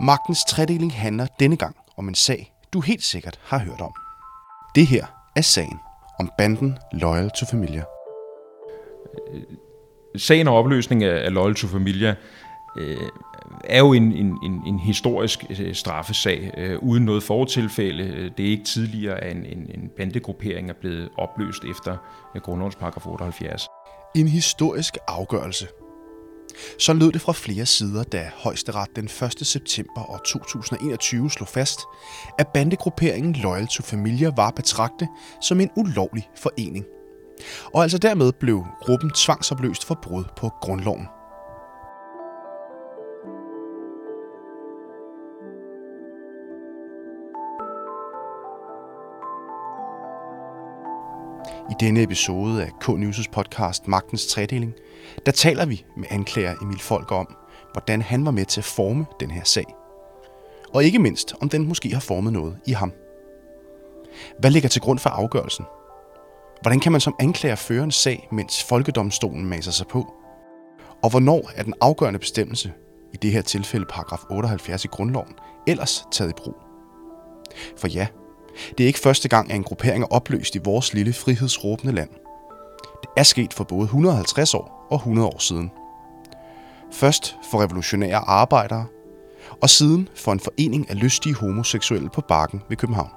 Magtens tredeling handler denne gang om en sag, du helt sikkert har hørt om. Det her er sagen om banden Loyal to Familia. Sagen om opløsning af Loyal to Familia øh, er jo en, en, en, en historisk øh, straffesag øh, uden noget fortilfælde. Det er ikke tidligere, at en, en, en bandegruppering er blevet opløst efter grundlovens paragraf 78. En historisk afgørelse. Så lød det fra flere sider, da højesteret den 1. september år 2021 slog fast, at bandegrupperingen Loyal to Familia var betragtet som en ulovlig forening. Og altså dermed blev gruppen tvangsopløst for brud på grundloven. I denne episode af K-News' podcast Magtens Tredeling, der taler vi med anklager Emil Folk om, hvordan han var med til at forme den her sag. Og ikke mindst, om den måske har formet noget i ham. Hvad ligger til grund for afgørelsen? Hvordan kan man som anklager føre en sag, mens folkedomstolen maser sig på? Og hvornår er den afgørende bestemmelse, i det her tilfælde paragraf 78 i grundloven, ellers taget i brug? For ja, det er ikke første gang, at en gruppering er opløst i vores lille frihedsråbende land. Det er sket for både 150 år og 100 år siden. Først for revolutionære arbejdere, og siden for en forening af lystige homoseksuelle på Bakken ved København.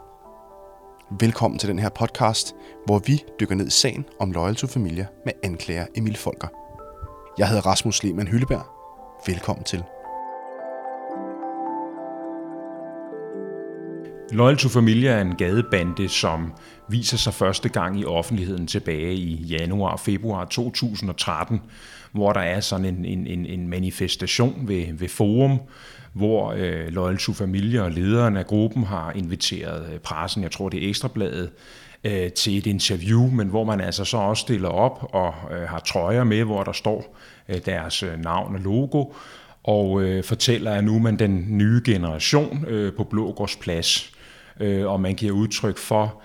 Velkommen til den her podcast, hvor vi dykker ned i sagen om Loyal to Familia med anklager Emil Folker. Jeg hedder Rasmus Lehmann Hylleberg. Velkommen til. Loyal to Familia er en gadebande, som viser sig første gang i offentligheden tilbage i januar og februar 2013, hvor der er sådan en, en, en manifestation ved, ved Forum, hvor øh, Loyal to Familia og lederen af gruppen har inviteret øh, pressen, jeg tror det er Ekstrabladet, øh, til et interview, men hvor man altså så også stiller op og øh, har trøjer med, hvor der står øh, deres øh, navn og logo, og øh, fortæller, at nu er man den nye generation øh, på Blågårdsplads øh, og man giver udtryk for,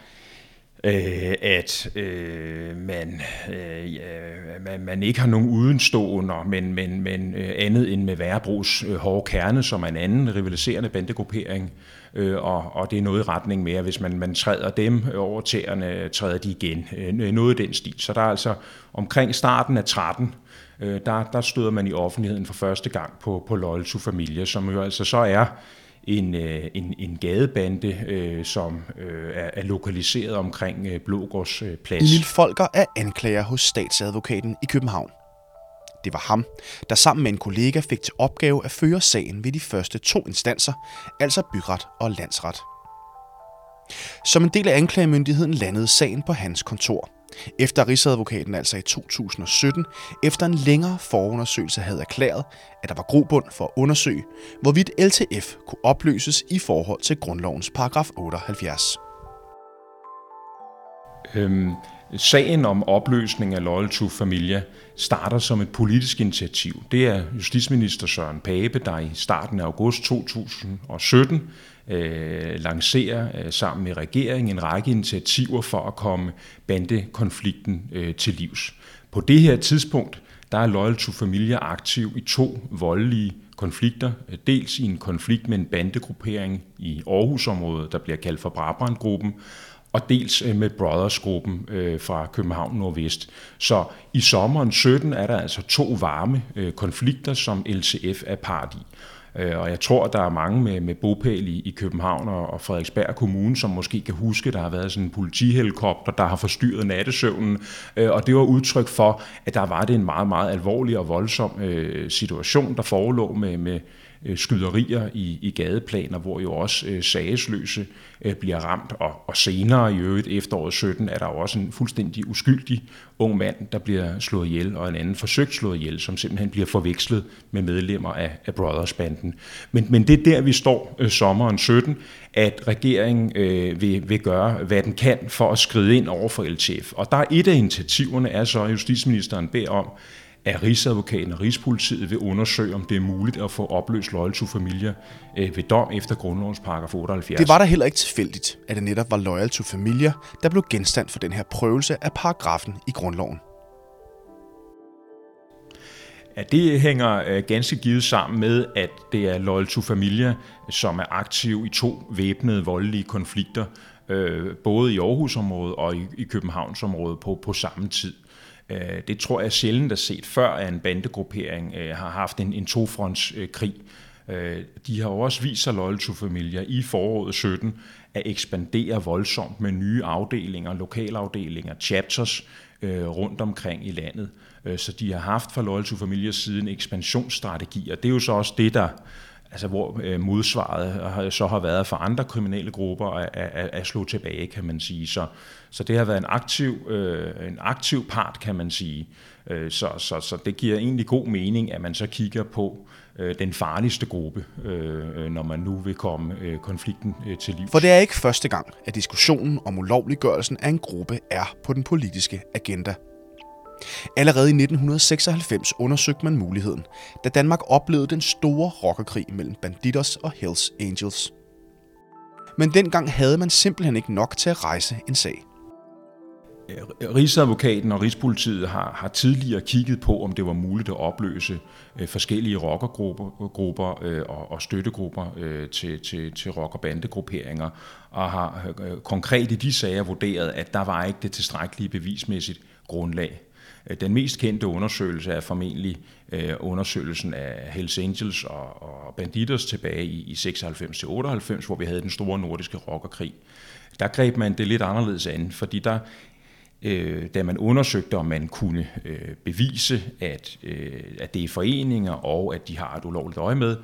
øh, at øh, man, øh, man, man ikke har nogen udenstående, men, men, men øh, andet end med Værebros øh, hårde kerne, som er en anden rivaliserende bandegruppering, øh, og, og det er noget i retning med, at hvis man, man træder dem over tæerne, træder de igen. Øh, noget i den stil. Så der er altså omkring starten af 13, øh, der, der støder man i offentligheden for første gang på, på Loyal to Familie, som jo altså så er en, øh, en, en gadebande, øh, som øh, er, er lokaliseret omkring øh, Blågårds øh, plads. Emil Folker er anklager hos statsadvokaten i København. Det var ham, der sammen med en kollega fik til opgave at føre sagen ved de første to instanser, altså byret og landsret. Som en del af anklagemyndigheden landede sagen på hans kontor – efter Rigsadvokaten altså i 2017, efter en længere forundersøgelse havde erklæret, at der var grobund for at undersøge, hvorvidt LTF kunne opløses i forhold til grundlovens paragraf 78. Øhm, sagen om opløsning af Loyal to Familia starter som et politisk initiativ. Det er justitsminister Søren Pape, der i starten af august 2017 øh, lancerer øh, sammen med regeringen en række initiativer for at komme bandekonflikten øh, til livs. På det her tidspunkt, der er Loyal to Familia aktiv i to voldelige konflikter. Dels i en konflikt med en bandegruppering i Aarhusområdet, der bliver kaldt for Brabrandgruppen, og dels øh, med Brothers-gruppen øh, fra København Nordvest. Så i sommeren 17 er der altså to varme øh, konflikter, som LCF er part i. Øh, og jeg tror, at der er mange med, med bopæl i, i København og, og Frederiksberg Kommune, som måske kan huske, at der har været sådan en politihelikopter, der har forstyrret nattesøvnen. Øh, og det var udtryk for, at der var det en meget, meget alvorlig og voldsom øh, situation, der forelå med, med Øh, skyderier i, i gadeplaner, hvor jo også øh, sagesløse øh, bliver ramt, og, og senere i øvrigt efteråret 17 er der også en fuldstændig uskyldig ung mand, der bliver slået ihjel, og en anden forsøgt slået ihjel, som simpelthen bliver forvekslet med medlemmer af, af Brothers-banden. Men, men det er der, vi står øh, sommeren 17, at regeringen øh, vil, vil gøre, hvad den kan for at skride ind over for LTF. Og der er et af initiativerne, er så, at justitsministeren beder om, at Rigsadvokaten og Rigspolitiet vil undersøge, om det er muligt at få opløst Loyal to Familia øh, ved dom efter grundlovens paragraf 78. Det var da heller ikke tilfældigt, at det netop var Loyal to Familia, der blev genstand for den her prøvelse af paragrafen i grundloven. at det hænger ganske givet sammen med, at det er Loyal to Familia, som er aktiv i to væbnede voldelige konflikter, både i Aarhusområdet og i Københavnsområdet på, på samme tid. Øh, det tror jeg sjældent er set før, at en bandegruppering øh, har haft en, en tofrontskrig. Øh, de har også vist sig Loyal to Familia i foråret 17 at ekspandere voldsomt med nye afdelinger, lokalafdelinger, chapters rundt omkring i landet. Så de har haft fra Loyal to Familia siden ekspansionsstrategier. Det er jo så også det, der altså hvor øh, modsvaret så har været for andre kriminelle grupper at, at, at slå tilbage, kan man sige. Så, så det har været en aktiv, øh, en aktiv part, kan man sige. Øh, så, så, så det giver egentlig god mening, at man så kigger på øh, den farligste gruppe, øh, øh når man nu vil komme øh, konflikten øh, til liv. For det er ikke første gang, at diskussionen om ulovliggørelsen af en gruppe er på den politiske agenda. Allerede i 1996 undersøgte man muligheden, da Danmark oplevede den store rockerkrig mellem Bandidos og Hells Angels. Men dengang havde man simpelthen ikke nok til at rejse en sag. Øh, Rigsadvokaten og Rigspolitiet har, har tidligere kigget på, om det var muligt at opløse øh, forskellige rockergrupper grupper, øh, og, og støttegrupper øh, til, til, til rock- og bandegrupperinger, og har øh, konkret i de sager vurderet, at der var ikke det tilstrækkelige bevismæssigt grundlag. Øh, den mest kendte undersøgelse er formentlig øh, undersøgelsen af Hells Angels og, og Banditers tilbage i, i 96-98, hvor vi havde den store nordiske rockerkrig. Der greb man det lidt anderledes an, fordi der øh, da man undersøgte, om man kunne øh, bevise, at, øh, at det er foreninger og at de har et ulovligt øje med,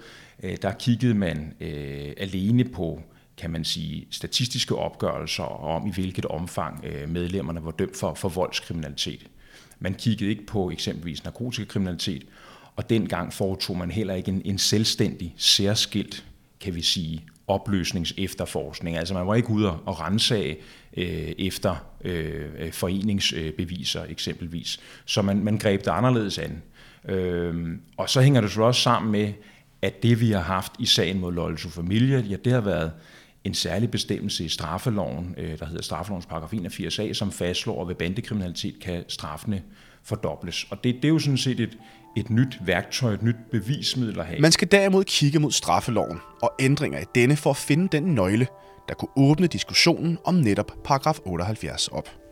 øh, der kiggede man øh, alene på kan man sige, statistiske opgørelser om, i hvilket omfang øh, medlemmerne var dømt for, for voldskriminalitet. Man kiggede ikke på eksempelvis narkotikakriminalitet, og dengang foretog man heller ikke en, en selvstændig, særskilt, kan vi sige, opløsningsefterforskning. Altså man var ikke ude og rensage øh, efter øh, foreningsbeviser eksempelvis. Så man, man greb det anderledes an. Øh, og så hænger det så også sammen med, at det vi har haft i sagen mod Loyal to Familia, ja, det har været en særlig bestemmelse i straffeloven, øh, der hedder straffelovens paragraf 81a, som fastslår, at ved bandekriminalitet kan straffene fordobles. Og det, det er jo sådan set et, et nyt værktøj, et nyt bevismiddel at have. Man skal derimod kigge mod straffeloven og ændringer i denne for at finde den nøgle, der kunne åbne diskussionen om netop paragraf 78 op.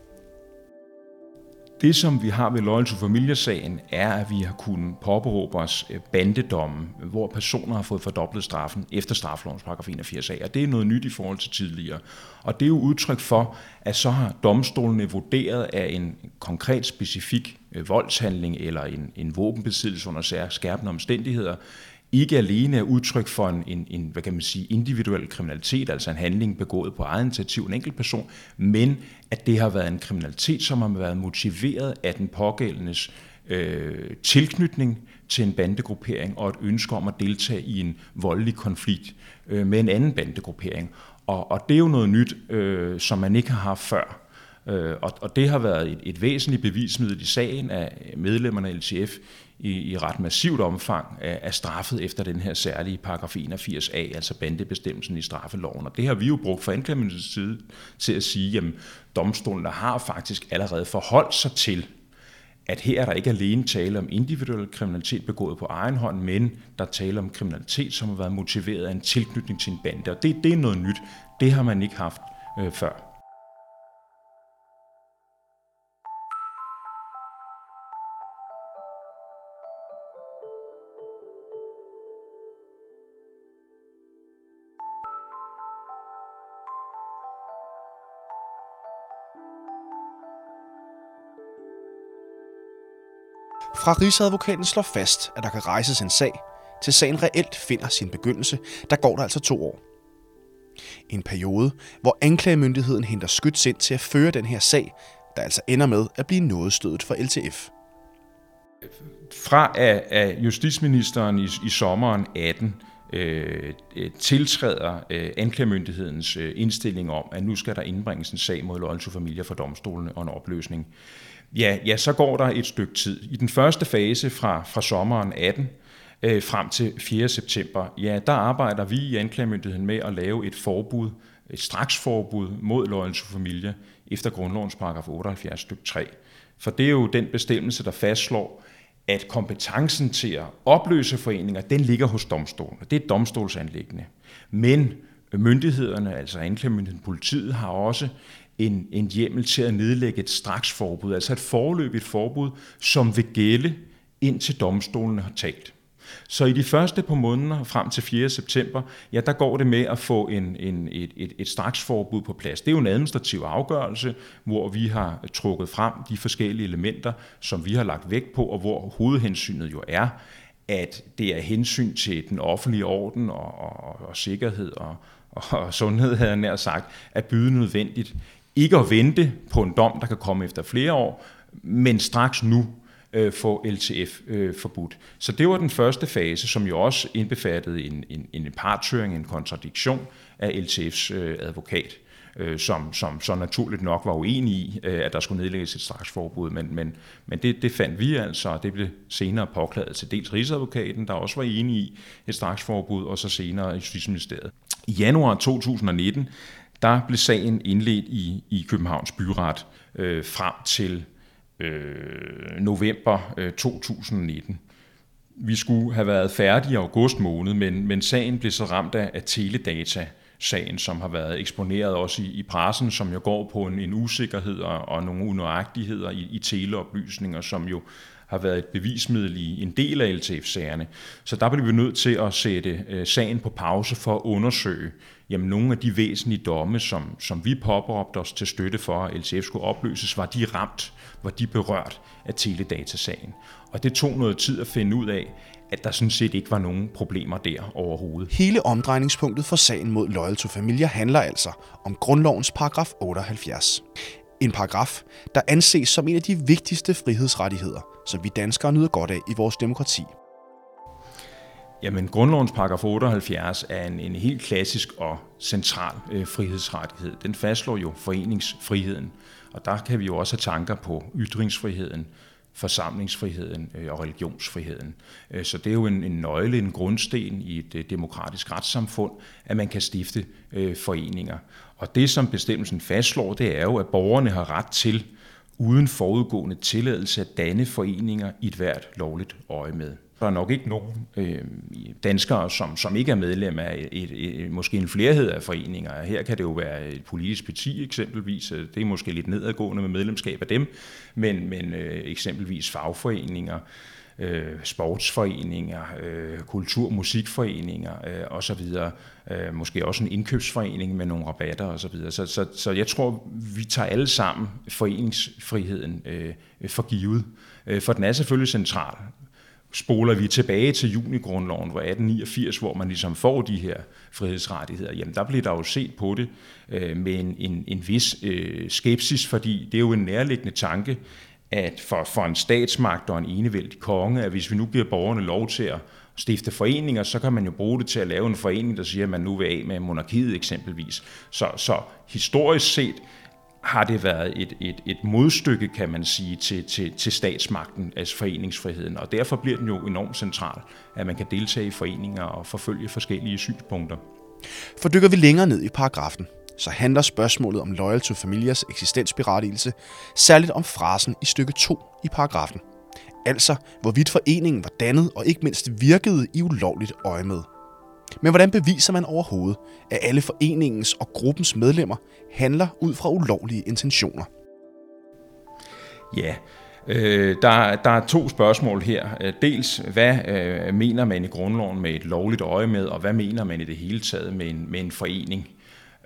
Det, som vi har ved Loyal to Familia-sagen, er, at vi har kunnet påberåbe os øh, bandedomme, hvor personer har fået fordoblet straffen efter straffelovens paragraf 81a, og det er noget nyt i forhold til tidligere. Og det er jo udtryk for, at så har domstolene vurderet at en konkret specifik øh, voldshandling eller en, en våbenbesiddelse under skærpende omstændigheder, ikke alene er udtryk for en, en, en hvad kan man sige, individuel kriminalitet, altså en handling begået på egen initiativ, en enkelt person, men at det har været en kriminalitet, som har været motiveret af den pågældendes øh, tilknytning til en bandegruppering og et ønske om at deltage i en voldelig konflikt øh, med en anden bandegruppering. Og, og det er jo noget nyt, øh, som man ikke har haft før. Øh, og, og det har været et, et væsentligt bevismiddel i sagen, af medlemmerne af LTF i, i ret massivt omfang er, er straffet efter den her særlige paragraf 81a, altså bandebestemmelsen i straffeloven. Og det har vi jo brugt for anklagemyndighedens side til at sige, at domstolen har faktisk allerede forholdt sig til, at her er der ikke alene tale om individuel kriminalitet begået på egen hånd, men der tale om kriminalitet, som har været motiveret af en tilknytning til en bande. Og det, det er noget nyt. Det har man ikke haft øh, før. Fra Rigsadvokaten slår fast, at der kan rejses en sag, til sagen reelt finder sin begyndelse, der går der altså to år. En periode, hvor anklagemyndigheden henter skyts ind til at føre den her sag, der altså ender med at blive nådestødet for LTF. Fra at justitsministeren i, i sommeren 18 øh, øh, tiltræder øh, anklagemyndighedens øh, indstilling om, at nu skal der indbringes en sag mod Loyal Familia for domstolene og en opløsning, ja, ja, så går der et stykke tid. I den første fase fra, fra sommeren 18 øh, frem til 4. september, ja, der arbejder vi i anklagemyndigheden med at lave et forbud, et straksforbud mod Loyal Familie efter grundlovens paragraf 78 stykke 3. For det er jo den bestemmelse, der fastslår, at kompetencen til at opløse foreninger, den ligger hos domstolen. Det er et domstolsanlæggende. Men myndighederne, altså anklagemyndigheden, politiet, har også en, en hjemmel til at nedlægge et straksforbud, altså et forløbigt forbud, som vil gælde indtil domstolen har talt. Så i de første par måneder frem til 4. september, ja, der går det med at få en, en, et, et, et straksforbud på plads. Det er jo en administrativ afgørelse, hvor vi har trukket frem de forskellige elementer, som vi har lagt vægt på, og hvor hovedhensynet jo er, at det er hensyn til den offentlige orden og, og, og sikkerhed og, og sundhed, havde jeg nær sagt, at byde nødvendigt. Ikke at vente på en dom, der kan komme efter flere år, men straks nu øh, få LTF øh, forbudt. Så det var den første fase, som jo også indbefattede en, en, en partøring, en kontradiktion af LTF's øh, advokat, øh, som, som så naturligt nok var uenig i, øh, at der skulle nedlægges et straksforbud. Men, men, men det, det fandt vi altså, og det blev senere påklaget til dels Rigsadvokaten, der også var enig i et straksforbud, og så senere Justitsministeriet. I januar 2019, der blev sagen indledt i, i Københavns Byret øh, frem til øh, november øh, 2019. Vi skulle have været færdige i august måned, men, men sagen blev så ramt af, af teledata, sagen, som har været eksponeret også i, i pressen, som jo går på en, en usikkerhed og, og nogle unøjagtigheder i, i teleoplysninger, som jo har været et bevismiddel i en del af LTF-sagerne. Så der blev vi nødt til at sætte øh, sagen på pause for at undersøge jamen, nogle af de væsentlige domme, som, som vi påberåbte os til støtte for, at LTF skulle opløses, var de ramt, var de berørt af teledatasagen. Og det tog noget tid at finde ud af, at der sådan set ikke var nogen problemer der overhovedet. Hele omdrejningspunktet for sagen mod Loyal to Familia handler altså om grundlovens paragraf 78. En paragraf, der anses som en af de vigtigste frihedsrettigheder, som vi danskere nyder godt af i vores demokrati. Jamen, grundlovens paragraf 78 er en, en helt klassisk og central øh, frihedsrettighed. Den fastslår jo foreningsfriheden, og der kan vi jo også have tanker på ytringsfriheden, forsamlingsfriheden øh, og religionsfriheden. Øh, så det er jo en, en nøgle, en grundsten i et øh, demokratisk retssamfund, at man kan stifte øh, foreninger. Og det, som bestemmelsen fastslår, det er jo, at borgerne har ret til uden forudgående tilladelse at danne foreninger i et hvert lovligt øje med. Der er nok ikke nogen øh, danskere, som, som ikke er medlem af et, et, et, måske en flerhed af foreninger. Her kan det jo være et politisk parti eksempelvis. Det er måske lidt nedadgående med medlemskab af dem, men, men øh, eksempelvis fagforeninger, øh, sportsforeninger, øh, kultur- og musikforeninger øh, osv. Øh, måske også en indkøbsforening med nogle rabatter osv. Så, så, så, så jeg tror, vi tager alle sammen foreningsfriheden øh, for givet. Øh, for den er selvfølgelig central. Spoler vi tilbage til junigrundloven, hvor 1889, hvor man ligesom får de her frihedsrettigheder, jamen der bliver der jo set på det øh, med en, en, en vis øh, skepsis, fordi det er jo en nærliggende tanke, at for, for en statsmagt og en enevældig konge, at hvis vi nu giver borgerne lov til at stifte foreninger, så kan man jo bruge det til at lave en forening, der siger, at man nu vil af med monarkiet eksempelvis. Så, så historisk set har det været et, et, et modstykke, kan man sige, til, til, til statsmagten, altså foreningsfriheden. Og derfor bliver den jo enormt central, at man kan deltage i foreninger og forfølge forskellige synspunkter. For dykker vi længere ned i paragrafen, så handler spørgsmålet om Loyal to Familias eksistensberettigelse særligt om frasen i stykke 2 i paragrafen. Altså, hvorvidt foreningen var dannet og ikke mindst virkede i ulovligt øjemed. Men hvordan beviser man overhovedet, at alle foreningens og gruppens medlemmer handler ud fra ulovlige intentioner? Ja, øh, der, der er to spørgsmål her. Øh, dels, hvad øh, mener man i grundloven med et lovligt øje med, og hvad mener man i det hele taget med en, med en forening?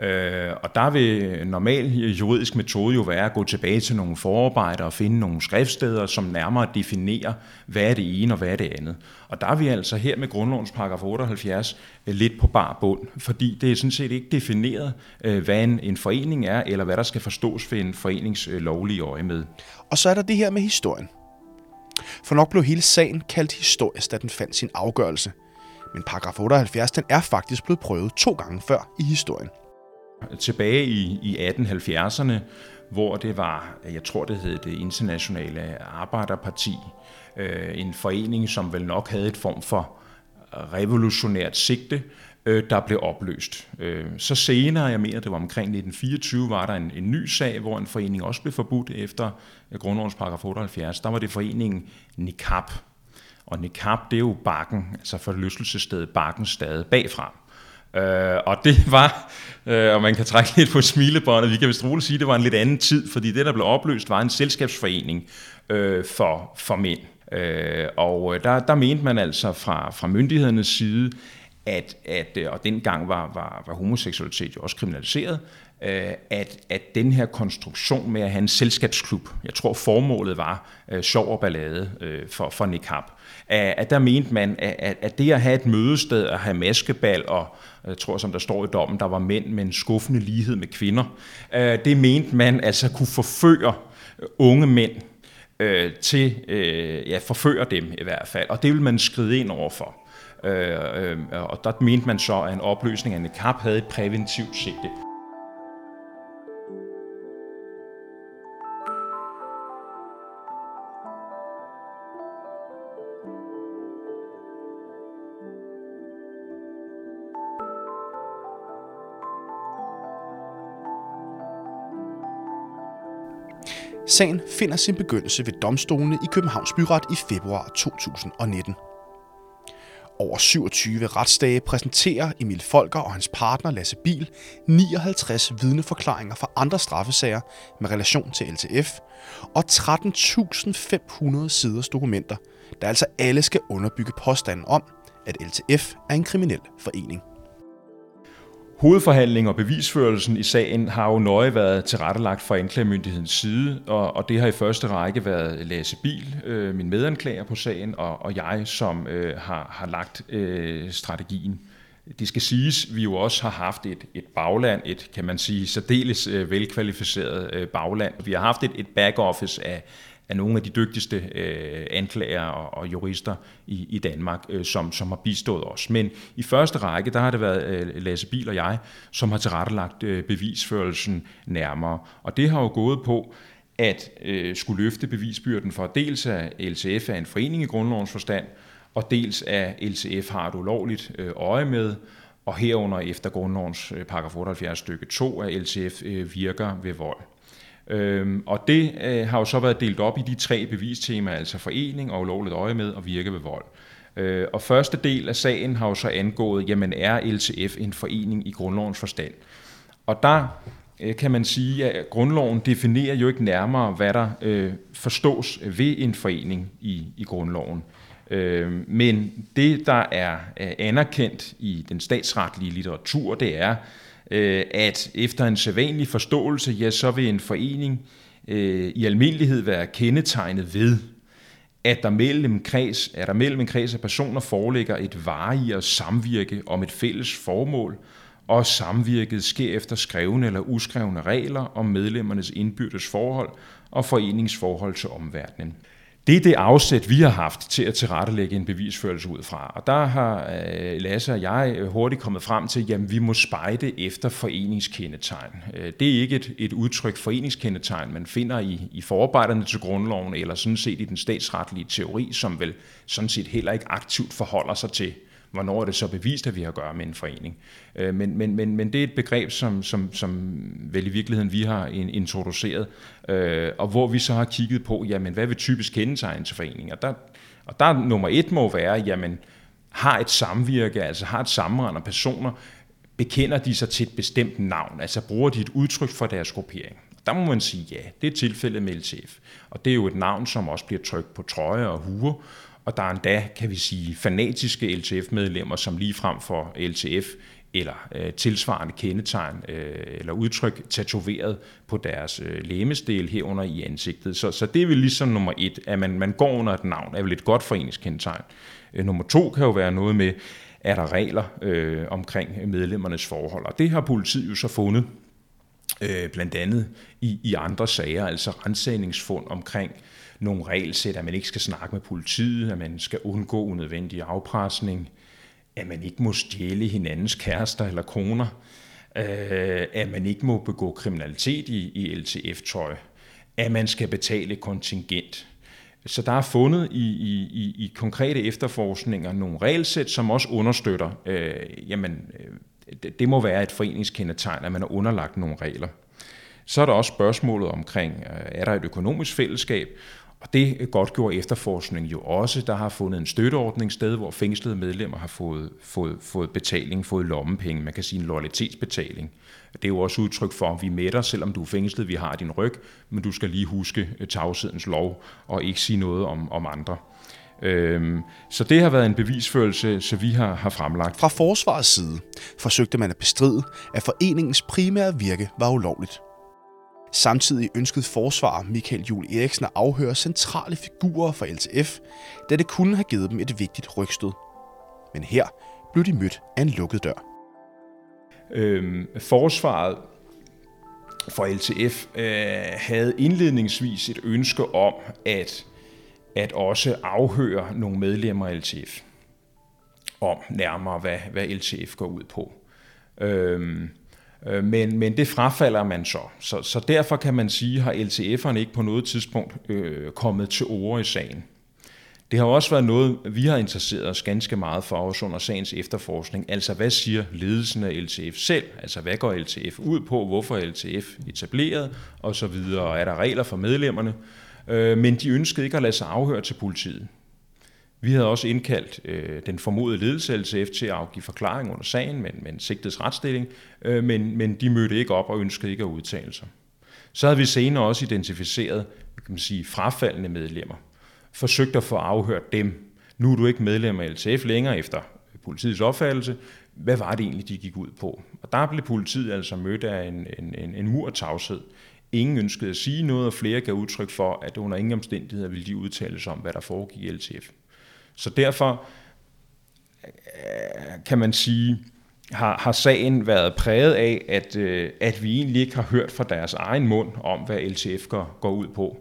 Øh, og der vil normal juridisk metode jo være at gå tilbage til nogle forarbejder og finde nogle skriftsteder, som nærmere definerer, hvad er det ene og hvad er det andet. Og der er vi altså her med grundlovens paragraf 78 øh, lidt på bar bund, fordi det er sådan set ikke defineret, øh, hvad en, en forening er, eller hvad der skal forstås ved en forenings øh, lovlige øje med. Og så er der det her med historien. For nok blev hele sagen kaldt historisk, da den fandt sin afgørelse. Men paragraf 78 den er faktisk blevet prøvet to gange før i historien tilbage i, i 1870'erne, hvor det var, jeg tror det hed det internationale arbejderparti, øh, en forening, som vel nok havde et form for revolutionært sigte, øh, der blev opløst. Øh, så senere, jeg mener det var omkring 1924, var der en, en ny sag, hvor en forening også blev forbudt efter øh, grundlovens paragraf 78. Der var det foreningen NICAP, Og NICAP, det er jo bakken, altså forlystelsesstedet Bakkenstade bagfra. Øh, og det var, øh, og man kan trække lidt på smilebåndet, vi kan vist roligt sige, at det var en lidt anden tid, fordi det, der blev opløst, var en selskabsforening øh, for, for mænd. Øh, og øh, der, der mente man altså fra, fra myndighedernes side, at, at øh, og dengang var, var, var homoseksualitet jo også kriminaliseret, øh, at, at den her konstruktion med at have en selskabsklub, jeg tror formålet var øh, sjov og ballade øh, for, for Niqab, at, at der mente man, at, at det at have et mødested, at have maskebal, og jeg tror, som der står i dommen, der var mænd med en skuffende lighed med kvinder, øh, det mente man altså kunne forføre øh, unge mænd øh, til, øh, ja, forføre dem i hvert fald, og det vil man skride ind overfor. Øh, øh, og der mente man så, at en opløsning af kap havde et præventivt sigte. Sagen finder sin begyndelse ved domstolene i Københavns Byret i februar 2019. Over 27 retsdage præsenterer Emil Folker og hans partner Lasse Bil 59 vidneforklaringer fra andre straffesager med relation til LTF og 13.500 siders dokumenter, der altså alle skal underbygge påstanden om, at LTF er en kriminel forening. Hovedforhandlingen og bevisførelsen i sagen har jo nøje været tilrettelagt fra anklagemyndighedens side, og, og det har i første række været Lasse Bil, øh, min medanklager på sagen, og, og jeg, som øh, har, har lagt øh, strategien. Det skal siges, vi jo også har haft et, et bagland, et kan man sige særdeles øh, velkvalificeret øh, bagland. Vi har haft et, et back-office af, af nogle af de dygtigste øh, anklager og, og jurister i, i Danmark, øh, som, som har bistået os. Men i første række, der har det været øh, Lasse Bil og jeg, som har tilrettelagt øh, bevisførelsen nærmere. Og det har jo gået på, at øh, skulle løfte bevisbyrden for dels at LCF er en forening i grundlovens forstand, og dels at LCF har et ulovligt øh, øje med, og herunder efter grundlovens øh, paragraf 78 stykke 2, at LCF øh, virker ved vold. Øhm, og det øh, har jo så været delt op i de tre bevistemaer, altså forening og ulovligt øje med og virke ved vold. Øh, og første del af sagen har jo så angået, jamen er LTF en forening i grundlovens forstand? Og der øh, kan man sige, at grundloven definerer jo ikke nærmere, hvad der øh, forstås ved en forening i, i grundloven. Øh, men det, der er øh, anerkendt i den statsretlige litteratur, det er, øh, at efter en sædvanlig forståelse, ja, så vil en forening øh, i almindelighed være kendetegnet ved, at der mellem, kreds, at der mellem en kreds af personer foreligger et varigere samvirke om et fælles formål, og samvirket sker efter skrevne eller uskrevne regler om medlemmernes indbyrdes forhold og foreningsforhold til omverdenen. Det er det afsæt, vi har haft til at tilrettelægge en bevisførelse ud fra. Og der har øh, Lasse og jeg øh, hurtigt kommet frem til, at vi må spejde efter foreningskendetegn. Øh, det er ikke et, et udtryk foreningskendetegn, man finder i, i forarbejderne til grundloven, eller sådan set i den statsretlige teori, som vel sådan set heller ikke aktivt forholder sig til hvornår er det så bevist, at vi har at gøre med en forening. Øh, men, men, men, men det er et begreb, som, som, som vel i virkeligheden vi har introduceret, øh, og hvor vi så har kigget på, jamen hvad vil typisk kendetegne til foreninger? Der, og der nummer et må være, jamen har et samvirke, altså har et sammenrend af personer, bekender de sig til et bestemt navn, altså bruger de et udtryk for deres gruppering. Der må man sige ja, det er tilfældet med LTF. Og det er jo et navn, som også bliver trykt på trøje og huer, og der er endda, kan vi sige, fanatiske LTF-medlemmer, som lige frem for LTF eller øh, tilsvarende kendetegn øh, eller udtryk tatoveret på deres øh, lægemesdel herunder i ansigtet. Så, så det er vel ligesom nummer et, at man, man går under et navn, er vel et godt foreningskendetegn. Øh, nummer to kan jo være noget med, er der regler øh, omkring medlemmernes forhold, og det har politiet jo så fundet øh, blandt andet i, i andre sager, altså rensagningsfund omkring nogle regelsæt, at man ikke skal snakke med politiet, at man skal undgå unødvendig afpresning, at man ikke må stjæle hinandens kærester eller koner, øh, at man ikke må begå kriminalitet i, i LTF-tøj, at man skal betale kontingent. Så der er fundet i, i, i, i konkrete efterforskninger nogle regelsæt, som også understøtter, øh, jamen, øh, det, det må være et foreningskendetegn, at man har underlagt nogle regler. Så er der også spørgsmålet omkring, øh, er der et økonomisk fællesskab, og det øh, godt gjorde efterforskning jo også. Der har fundet en støtteordning sted, hvor fængslede medlemmer har fået, fået, fået betaling, fået lommepenge. Man kan sige en loyalitetsbetaling. Det er jo også udtryk for, at vi med dig, selvom du er fængslet, vi har din ryg, men du skal lige huske øh, tavshedens lov og ikke sige noget om, om andre. Øhm, så det har været en bevisførelse, så vi har, har fremlagt. Fra forsvarets side forsøgte man at bestride, at foreningens primære virke var ulovligt. Samtidig ønskede forsvarer Michael Jul Eriksen at afhøre centrale figurer for LTF, da det kunne have givet dem et vigtigt rygstød. Men her blev de mødt af en lukket dør. Øhm, forsvaret for LTF øh, havde indledningsvis et ønske om at, at også afhøre nogle medlemmer af LTF om nærmere, hvad, hvad LTF går ud på. Øhm, Øh, men, men det frafalder man så. så. Så derfor kan man sige, har LTF'erne ikke på noget tidspunkt øh, kommet til ord i sagen. Det har også været noget, vi har interesseret os ganske meget for os under sagens efterforskning. Altså, hvad siger ledelsen af LTF selv? Altså, hvad går LTF ud på? Hvorfor er LTF etableret? Og så videre. Er der regler for medlemmerne? Øh, men de ønskede ikke at lade sig afhøre til politiet. Vi havde også indkaldt øh, den formodede ledelse af LTF til at afgive forklaring under sagen, men, men sigtets retsstilling, øh, men, men de mødte ikke op og ønskede ikke at udtale sig. Så havde vi senere også identificeret kan man sige, frafaldende medlemmer, forsøgt at få afhørt dem. Nu er du ikke medlem af LTF længere efter politiets opfattelse. Hvad var det egentlig, de gik ud på? Og der blev politiet altså mødt af en, en, en, en mur tavshed. Ingen ønskede at sige noget, og flere gav udtryk for, at under ingen omstændigheder ville de udtale sig om, hvad der foregik i LTF. Så derfor øh, kan man sige, har, har sagen været præget af, at, øh, at vi egentlig ikke har hørt fra deres egen mund om, hvad LTF går, går ud på.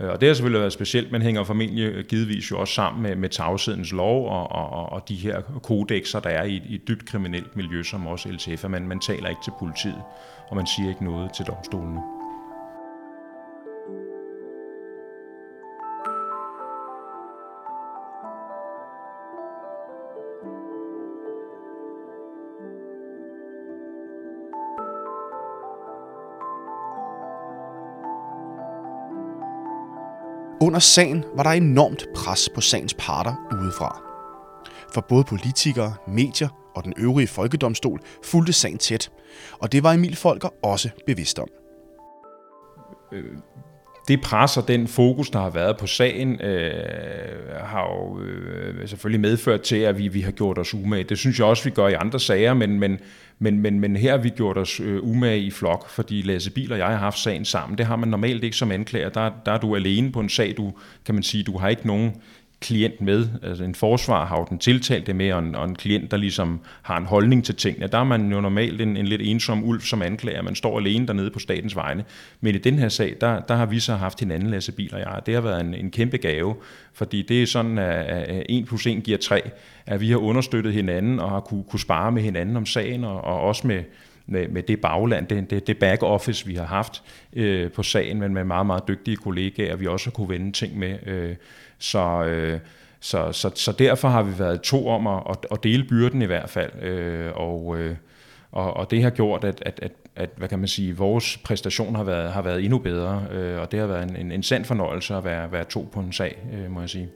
Øh, og det har selvfølgelig været specielt, men hænger formentlig øh, givetvis jo også sammen med, med tavshedens lov og, og, og de her kodexer, der er i, i et dybt kriminelt miljø, som også LTF, er. man, man taler ikke til politiet, og man siger ikke noget til domstolene. Under sagen var der enormt pres på sagens parter udefra. For både politikere, medier og den øvrige folkedomstol fulgte sagen tæt, og det var Emil Folker også bevidst om. Øh, det pres og den fokus, der har været på sagen, øh, har jo øh, selvfølgelig medført til, at vi, vi har gjort os umage. Det synes jeg også, vi gør i andre sager, men, men, men, men, men her har vi gjort os øh, umage i flok, fordi Lasse Biel og jeg har haft sagen sammen. Det har man normalt ikke som anklager. Der, der er du alene på en sag, du kan man sige, du har ikke nogen klient med. Altså en forsvar har jo den tiltalte med, og en, og en klient, der ligesom har en holdning til tingene. Der er man jo normalt en, en lidt ensom ulv som anklager. Man står alene dernede på statens vegne. Men i den her sag, der, der har vi så haft hinanden, Lasse Biel og jeg. Det har været en, en kæmpe gave, fordi det er sådan, at 1 plus 1 giver 3. At vi har understøttet hinanden og har kunne, kunne spare med hinanden om sagen, og, og også med, med, med det bagland, det, det, det back office, vi har haft øh, på sagen, men med meget, meget dygtige kollegaer, vi også har kunne vende ting med. Øh, så, øh, så, så, så derfor har vi været to om at, at dele byrden i hvert fald, øh, og, øh, og, og det har gjort, at, at, at, at hvad kan man sige, vores præstation har været, har været endnu bedre, øh, og det har været en, en, en sand fornøjelse at være, være to på en sag, øh, må jeg sige.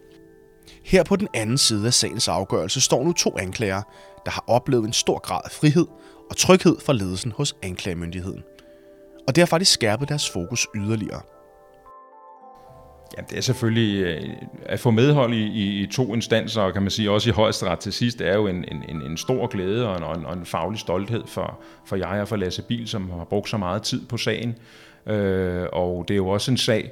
Her på den anden side af sagens afgørelse står nu to anklager, der har oplevet en stor grad af frihed og tryghed fra ledelsen hos anklagemyndigheden. Og det har faktisk skærpet deres fokus yderligere. Ja, det er selvfølgelig øh, at få medhold i, i, i to instanser, og kan man sige også i højesteret til sidst, er jo en, en, en stor glæde og en, og en faglig stolthed for, for jeg og for Lasse Bil, som har brugt så meget tid på sagen. Øh, og det er jo også en sag,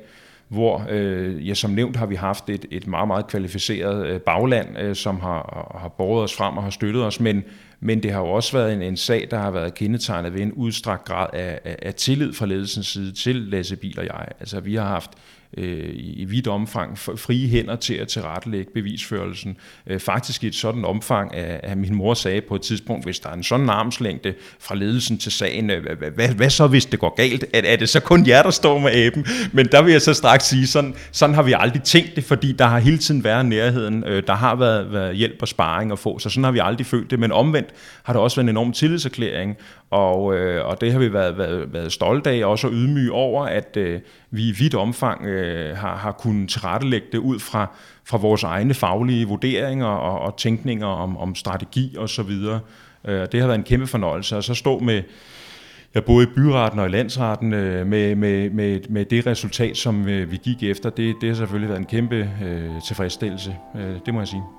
hvor, øh, ja, som nævnt har vi haft et, et meget, meget kvalificeret øh, bagland, øh, som har, har båret os frem og har støttet os, men, men det har jo også været en, en sag, der har været kendetegnet ved en udstrakt grad af, af, af tillid fra ledelsens side til Lasse Bil og jeg. Altså vi har haft øh, i vidt omfang frie hænder til at tilrettelægge bevisførelsen. Øh, faktisk i et sådan omfang, at, at min mor sagde på et tidspunkt, hvis der er en sådan armslængde fra ledelsen til sagen, øh, hvad, hvad, hvad så hvis det går galt? Er, er det så kun jer, der står med aben? Men der vil jeg så straks sige, sådan, sådan har vi aldrig tænkt det, fordi der har hele tiden været nærheden. Øh, der har været, været hjælp og sparring at få, så sådan har vi aldrig følt det. Men omvendt har det også været en enorm tillidserklæring, og, øh, og det har vi været, været, været stolte af, også ydmyge over, at, øh, vi i vidt omfang øh, har, har kunnet tilrettelægge det ud fra, fra vores egne faglige vurderinger og, og tænkninger om, om strategi osv. Øh, det har været en kæmpe fornøjelse. at så stå med ja, både i byretten og i landsretten øh, med, med, med, med det resultat, som øh, vi gik efter, det, det har selvfølgelig været en kæmpe øh, tilfredsstillelse. Øh, det må jeg sige.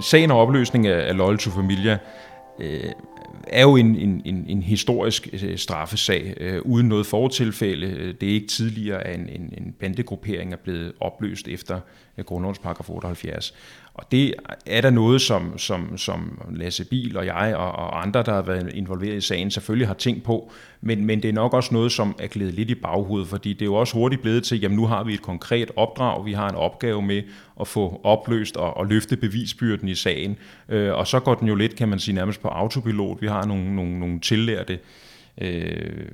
Sagen om opløsning af, Loyal to Familia øh, er jo en, en, en, en historisk øh, straffesag øh, uden noget fortilfælde. Det er ikke tidligere, at en, en, en bandegruppering er blevet opløst efter øh, grundlovens paragraf 78. Og det er der noget, som, som, som Lasse Bil og jeg og, og andre, der har været involveret i sagen, selvfølgelig har tænkt på. Men, men det er nok også noget, som er glædet lidt i baghovedet, fordi det er jo også hurtigt blevet til, jamen nu har vi et konkret opdrag, vi har en opgave med at få opløst og, og løfte bevisbyrden i sagen. Øh, og så går den jo lidt, kan man sige, nærmest på autopilot. Vi har nogle, nogle, nogle tillærte øh,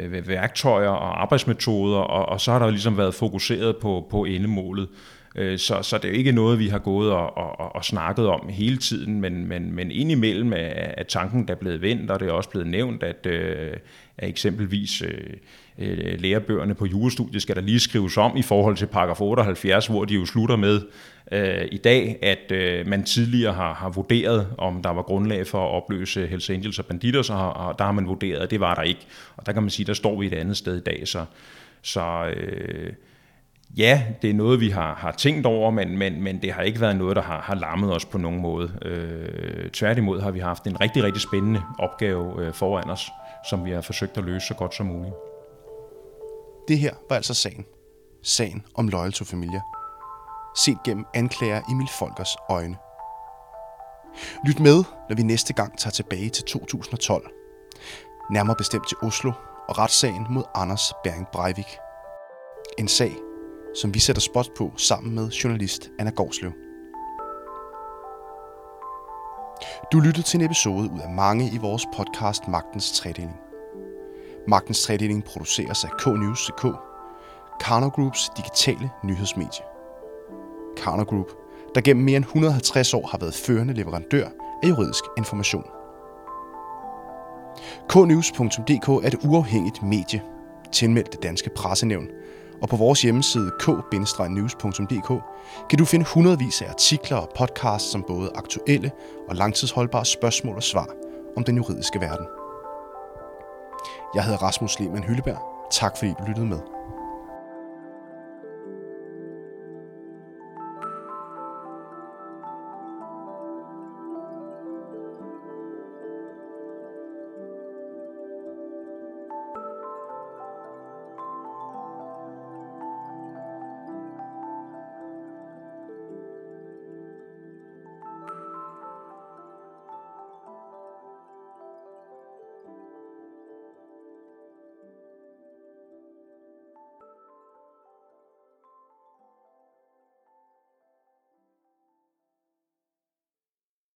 øh værktøjer og arbejdsmetoder, og, og så har der ligesom været fokuseret på, på endemålet. Øh, så, så det er jo ikke noget, vi har gået og, og, og snakket om hele tiden, men, men, men indimellem er, er tanken der blevet vendt, og det er også blevet nævnt, at, øh, at eksempelvis øh, øh lærebøgerne på jurastudiet skal der lige skrives om i forhold til paragraf 78, hvor de jo slutter med øh, i dag, at øh, man tidligere har, har vurderet, om der var grundlag for at opløse Hells Angels og Banditers, og, og der har man vurderet, at det var der ikke. Og der kan man sige, der står vi et andet sted i dag, så, så øh, ja, det er noget, vi har, har tænkt over, men, men, men det har ikke været noget, der har, har lammet os på nogen måde. Øh, tværtimod har vi haft en rigtig, rigtig spændende opgave øh, foran os, som vi har forsøgt at løse så godt som muligt. Det her var altså sagen. Sagen om Loyal to Familia. Set gennem anklager Emil Folkers øjne. Lyt med, når vi næste gang tager tilbage til 2012. Nærmere bestemt til Oslo og retssagen mod Anders Bering Breivik. En sag, som vi sætter spot på sammen med journalist Anna Gårdslev. Du lyttede til en episode ud af mange i vores podcast Magtens Tredeling. Magtens Tredeling produceres af KNews.dk, Karno Groups digitale nyhedsmedie. Karno Group, der gennem mere end 150 år har været førende leverandør af juridisk information. Knews.dk er et uafhængigt medie, tilmeldt det danske pressenævn, og på vores hjemmeside k-news.dk kan du finde hundredvis af artikler og podcasts som både aktuelle og langtidsholdbare spørgsmål og svar om den juridiske verden. Jeg hedder Rasmus Lehmann Hylleberg. Tak fordi du lyttede med.